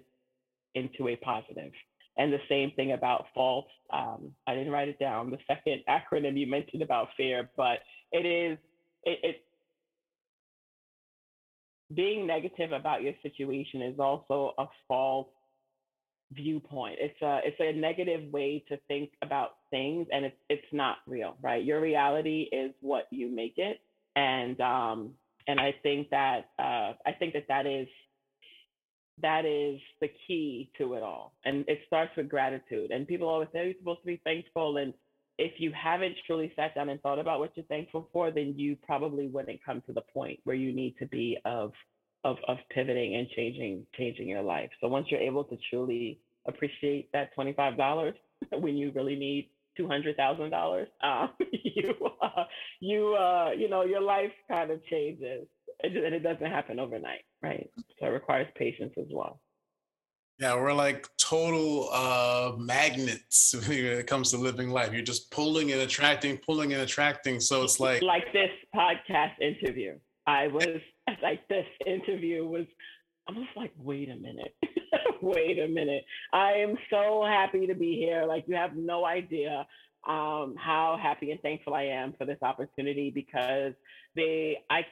into a positive. And the same thing about false. Um, I didn't write it down. The second acronym you mentioned about fear, but it is it, it being negative about your situation is also a false viewpoint. It's a it's a negative way to think about things, and it's it's not real, right? Your reality is what you make it, and um and I think that uh, I think that that is that is the key to it all. And it starts with gratitude. And people always say, oh, you're supposed to be thankful. And if you haven't truly sat down and thought about what you're thankful for, then you probably wouldn't come to the point where you need to be of of of pivoting and changing changing your life. So once you're able to truly appreciate that twenty five dollars when you really need two hundred thousand dollars, um, you uh, you uh, you know your life kind of changes, and it doesn't happen overnight, right? So it requires patience as well. Yeah, we're like total uh, magnets when it comes to living life. You're just pulling and attracting, pulling and attracting. So it's like like this podcast interview. I was like this interview was I like, wait a minute. wait a minute. I am so happy to be here. Like you have no idea um, how happy and thankful I am for this opportunity because they I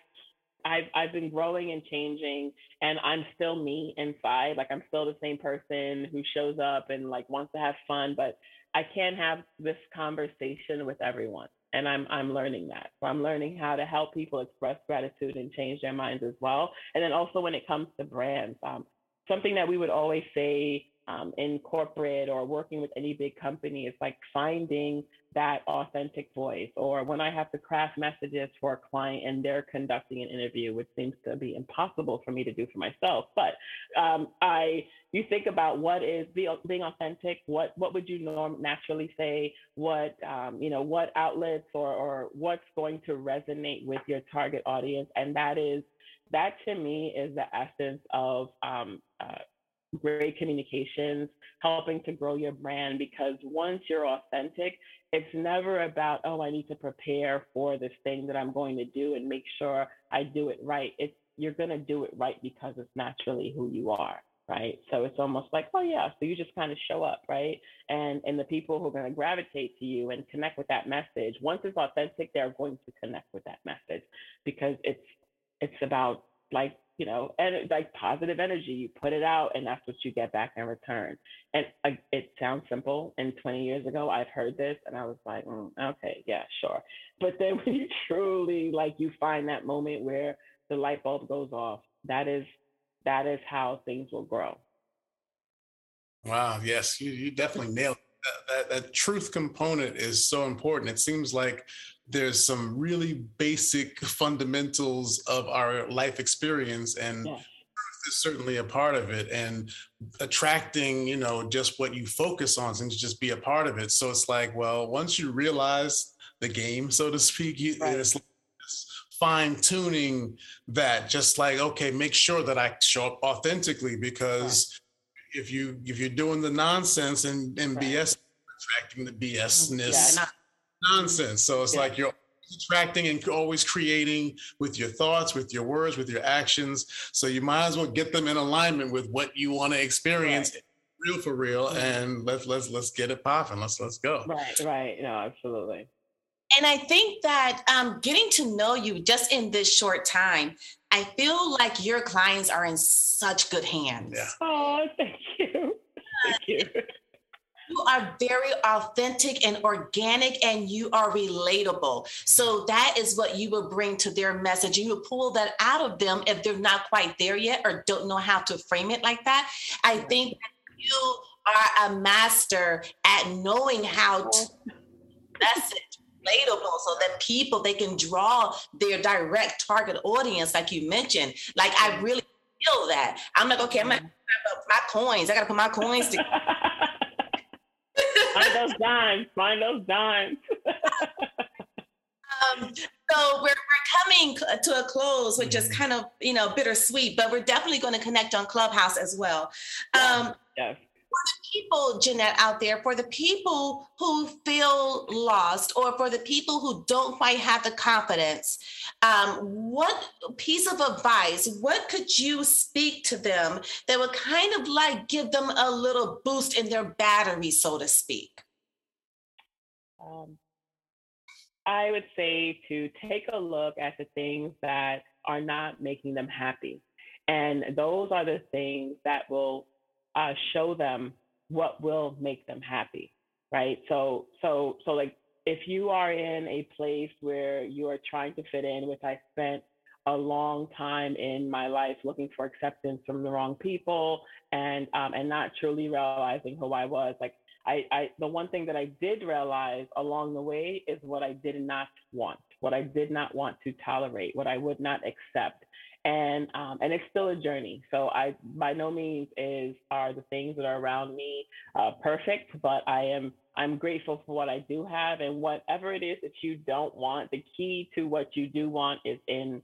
I've I've been growing and changing and I'm still me inside. Like I'm still the same person who shows up and like wants to have fun, but I can't have this conversation with everyone. And I'm I'm learning that. So I'm learning how to help people express gratitude and change their minds as well. And then also when it comes to brands, um, something that we would always say um, in corporate or working with any big company is like finding that authentic voice or when i have to craft messages for a client and they're conducting an interview which seems to be impossible for me to do for myself. But um, i you think about what is being authentic what what would you norm naturally say? What um, you know what outlets or or what's going to resonate with your target audience? And that is that to me is the essence of um, uh, great communications, helping to grow your brand because once you're authentic, it's never about, oh, I need to prepare for this thing that I'm going to do and make sure I do it right. It's you're going to do it right because it's naturally who you are right so it's almost like oh yeah so you just kind of show up right and and the people who are going to gravitate to you and connect with that message once it's authentic they're going to connect with that message because it's it's about like you know, and like positive energy, you put it out and that's what you get back in return. And uh, it sounds simple. And 20 years ago, I've heard this and I was like, mm, okay, yeah, sure. But then when you truly like, you find that moment where the light bulb goes off, that is, that is how things will grow. Wow. Yes. You, you definitely nailed that, that, that truth component is so important. It seems like there's some really basic fundamentals of our life experience and yeah. is certainly a part of it and attracting you know just what you focus on seems to just be a part of it so it's like well once you realize the game so to speak you, right. it's like fine tuning that just like okay make sure that i show up authentically because right. if you if you're doing the nonsense and, and right. bs attracting the bsness yeah, nonsense. So it's yeah. like you're attracting and always creating with your thoughts, with your words, with your actions. So you might as well get them in alignment with what you want to experience. Right. Real for real, and let's let's let's get it popping. Let's let's go. Right, right. No, absolutely. And I think that um, getting to know you just in this short time, I feel like your clients are in such good hands. Yeah. Oh, thank you. Thank you you are very authentic and organic and you are relatable. So that is what you will bring to their message. You will pull that out of them if they're not quite there yet or don't know how to frame it like that. I think you are a master at knowing how to message relatable so that people they can draw their direct target audience like you mentioned. Like i really feel that. I'm like okay i'm gonna my coins. I gotta put my coins together Find those dimes. Find those dimes. um, so we're, we're coming to a close, which is mm-hmm. kind of you know bittersweet, but we're definitely going to connect on Clubhouse as well. Um, yes people, Jeanette, out there, for the people who feel lost or for the people who don't quite have the confidence, um, what piece of advice, what could you speak to them that would kind of like give them a little boost in their battery, so to speak? Um, I would say to take a look at the things that are not making them happy. And those are the things that will uh, show them what will make them happy, right? So, so, so like if you are in a place where you are trying to fit in, which I spent a long time in my life looking for acceptance from the wrong people and um, and not truly realizing who I was. Like I, I the one thing that I did realize along the way is what I did not want, what I did not want to tolerate, what I would not accept. And um, and it's still a journey. So I by no means is are the things that are around me uh, perfect, but I am I'm grateful for what I do have, and whatever it is that you don't want, the key to what you do want is in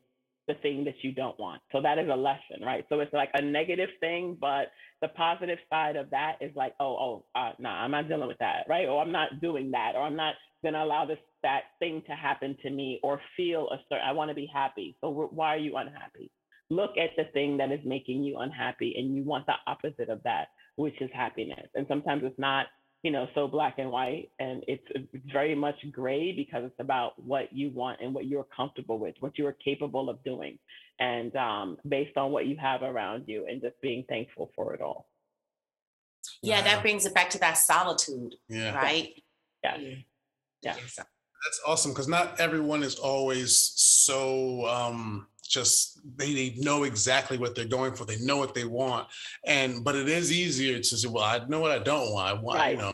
the thing that you don't want. So that is a lesson, right? So it's like a negative thing, but the positive side of that is like, oh, oh, uh, nah, I'm not dealing with that, right? Or I'm not doing that, or I'm not gonna allow this that thing to happen to me, or feel a certain. I want to be happy. So why are you unhappy? Look at the thing that is making you unhappy, and you want the opposite of that, which is happiness. And sometimes it's not you know, so black and white. And it's, very much gray because it's about what you want and what you're comfortable with, what you are capable of doing. And um, based on what you have around you and just being thankful for it all. Yeah, that brings it back to that solitude. Yeah. Right. Yeah. Yeah. That's awesome because not everyone is always so um just they, they know exactly what they're going for. They know what they want. And but it is easier to say, well, I know what I don't want. I want, right. you know.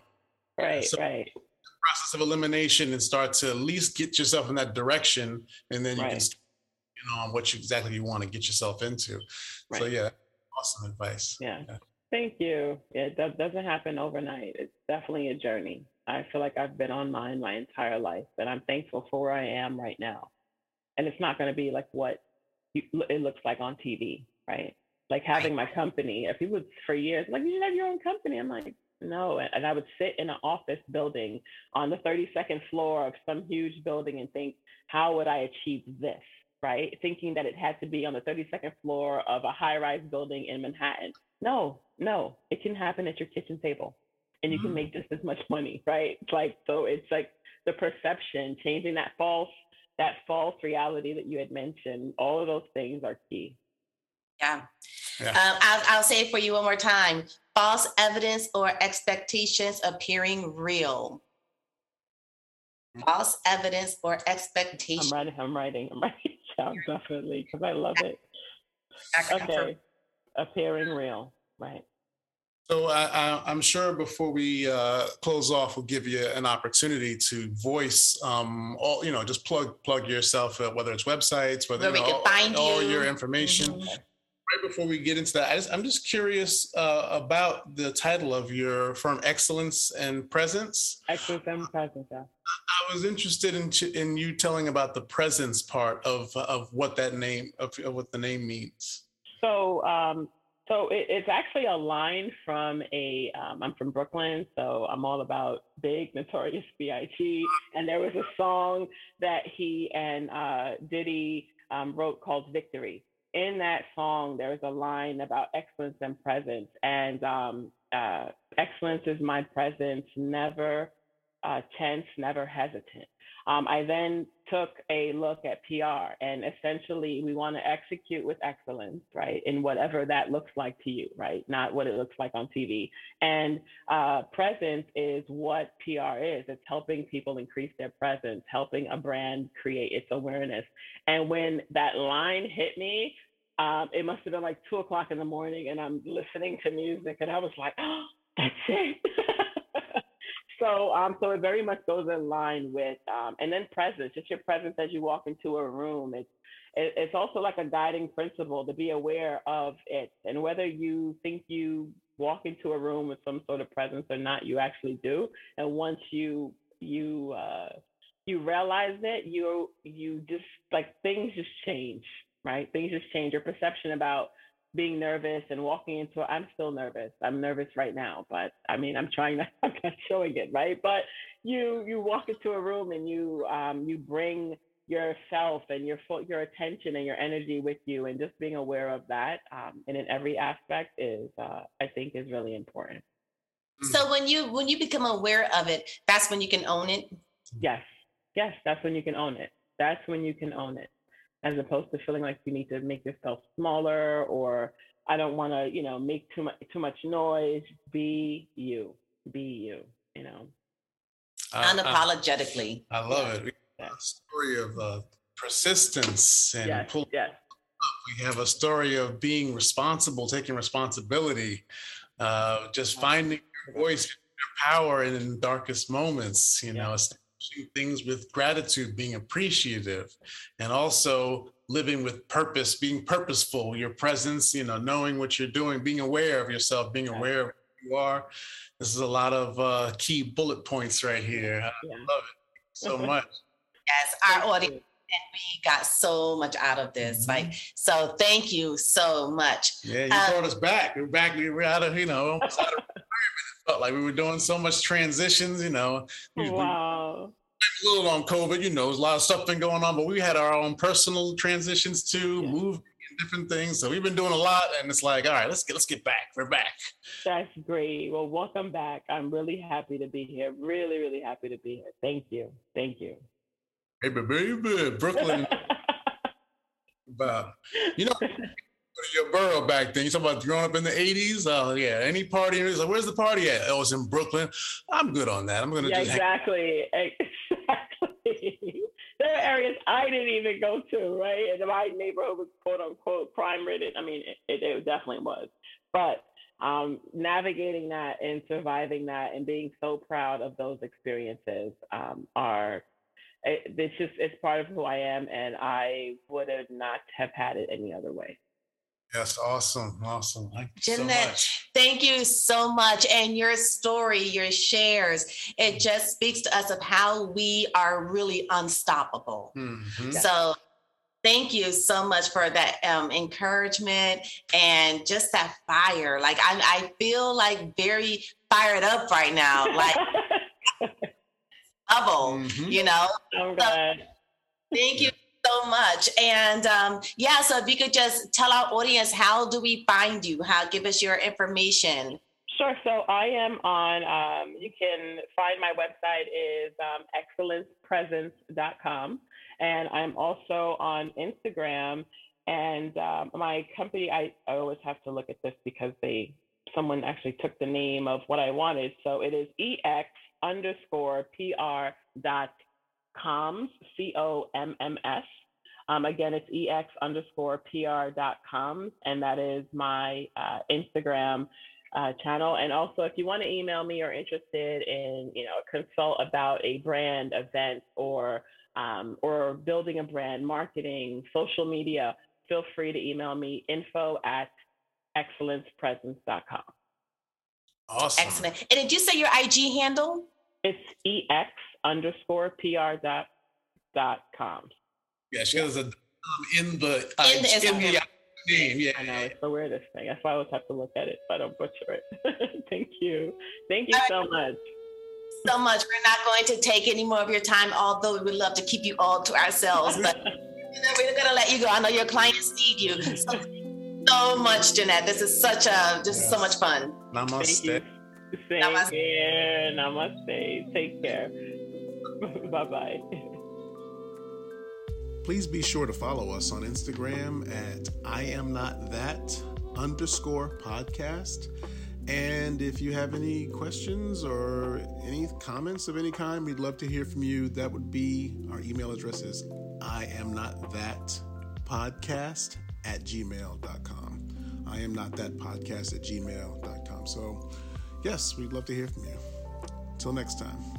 Right, so right. Process of elimination and start to at least get yourself in that direction, and then you right. can, you know, on what you exactly you want to get yourself into. Right. So yeah, awesome advice. Yeah. yeah. Thank you. Yeah, It doesn't happen overnight. It's definitely a journey. I feel like I've been on mine my entire life, and I'm thankful for where I am right now. And it's not going to be like what it looks like on TV, right? Like having my company. If people for years, like you should have your own company. I'm like, no. And I would sit in an office building on the 32nd floor of some huge building and think, how would I achieve this? Right? Thinking that it had to be on the 32nd floor of a high rise building in Manhattan. No, no, it can happen at your kitchen table and you mm-hmm. can make just as much money, right? It's like, so it's like the perception, changing that false that false reality that you had mentioned, all of those things are key. Yeah. yeah. Um, I'll, I'll say it for you one more time false evidence or expectations appearing real. False evidence or expectations. I'm writing, I'm writing, I'm writing down definitely because I love it. Okay. Appearing real. Right. So I, am sure before we uh, close off, we'll give you an opportunity to voice um, all, you know, just plug plug yourself, uh, whether it's websites, whether Where you know, all, all, your information. Mm-hmm. Right before we get into that, I am just curious uh, about the title of your firm, Excellence and Presence. Excellence and Presence. Yeah. I was interested in in you telling about the presence part of of what that name of, of what the name means. So um, so it, it's actually a line from a. am um, from Brooklyn, so I'm all about big, notorious B.I.G. And there was a song that he and uh, Diddy um, wrote called Victory. In that song, there was a line about excellence and presence. And um, uh, excellence is my presence, never uh, tense, never hesitant. Um, I then took a look at PR and essentially we want to execute with excellence, right? In whatever that looks like to you, right? Not what it looks like on TV. And uh, presence is what PR is. It's helping people increase their presence, helping a brand create its awareness. And when that line hit me, um, it must have been like two o'clock in the morning and I'm listening to music and I was like, oh, that's it. So, um, so it very much goes in line with, um, and then presence, just your presence as you walk into a room. It's, it, it's also like a guiding principle to be aware of it, and whether you think you walk into a room with some sort of presence or not, you actually do. And once you you uh, you realize it, you you just like things just change, right? Things just change. Your perception about being nervous and walking into it. I'm still nervous. I'm nervous right now, but I mean, I'm trying to, I'm not showing it, right? But you, you walk into a room and you, um, you bring yourself and your full, your attention and your energy with you and just being aware of that um, and in every aspect is, uh, I think is really important. So when you, when you become aware of it, that's when you can own it. Yes. Yes. That's when you can own it. That's when you can own it as opposed to feeling like you need to make yourself smaller or I don't want to, you know, make too much too much noise. Be you. Be you. You know. Uh, Unapologetically. I love it. Yeah. Story of uh, persistence and yes, pull. Yes. We have a story of being responsible, taking responsibility, uh, just finding your voice, your power in the darkest moments. You know, establishing things with gratitude, being appreciative, and also living with purpose, being purposeful. Your presence, you know, knowing what you're doing, being aware of yourself, being aware of who you are. This is a lot of uh, key bullet points right here. I yeah. love it so much. Yes, our audience and we got so much out of this. Mm-hmm. Like, so thank you so much. Yeah, you um, brought us back. We're back. We're out of, you know, out of It felt like we were doing so much transitions, you know. Wow. We, a little on COVID, you know, there's a lot of stuff been going on, but we had our own personal transitions too, yeah. move different things. So we've been doing a lot, and it's like, all right, let's get let's get back. We're back. That's great. Well, welcome back. I'm really happy to be here. Really, really happy to be here. Thank you. Thank you. Baby, baby, Brooklyn. but you know, your borough back then. You talking about growing up in the '80s? Oh yeah, any party? It's like, where's the party at? Oh, it's in Brooklyn. I'm good on that. I'm gonna yeah, exactly, exactly. there are areas I didn't even go to, right? And my neighborhood was quote unquote crime ridden. I mean, it, it definitely was, but um, navigating that and surviving that and being so proud of those experiences um, are it, it's just it's part of who I am, and I would have not have had it any other way. Yes, awesome, awesome. Thank you Jeanette, so much. thank you so much. And your story, your shares, it mm-hmm. just speaks to us of how we are really unstoppable. Mm-hmm. So thank you so much for that um, encouragement and just that fire. Like I, I feel like very fired up right now. Like level, mm-hmm. you know? Oh, so, thank you so much. And um, yeah, so if you could just tell our audience, how do we find you? How give us your information? Sure. So I am on, um, you can find my website is um, excellencepresence.com. And I'm also on Instagram. And um, my company, I, I always have to look at this because they, someone actually took the name of what I wanted. So it is EX underscore PR dot comms, C O M M S. Um, again, it's ex underscore PR dot com, and that is my uh, Instagram uh, channel. And also, if you want to email me or interested in, you know, consult about a brand event or um, or building a brand, marketing, social media, feel free to email me info at excellencepresence.com. Awesome. Excellent. And did you say your IG handle? It's ex underscore pr dot dot com. Yeah, she has a um, in the uh, in the, in the name. Yeah, I know it's the weirdest thing. That's why I always have to look at it, but I don't butcher it. Thank you. Thank you so much. So much. We're not going to take any more of your time, although we would love to keep you all to ourselves. But we're gonna let you go. I know your clients need you. So, so much, Jeanette. This is such a just yes. so much fun. Namaste. Same Namaste. Namaste. Take care. bye bye. Please be sure to follow us on Instagram at I am not that underscore podcast. And if you have any questions or any comments of any kind, we'd love to hear from you. That would be our email address is I am not that podcast at gmail.com. I am not that podcast at gmail.com. So yes, we'd love to hear from you. Till next time.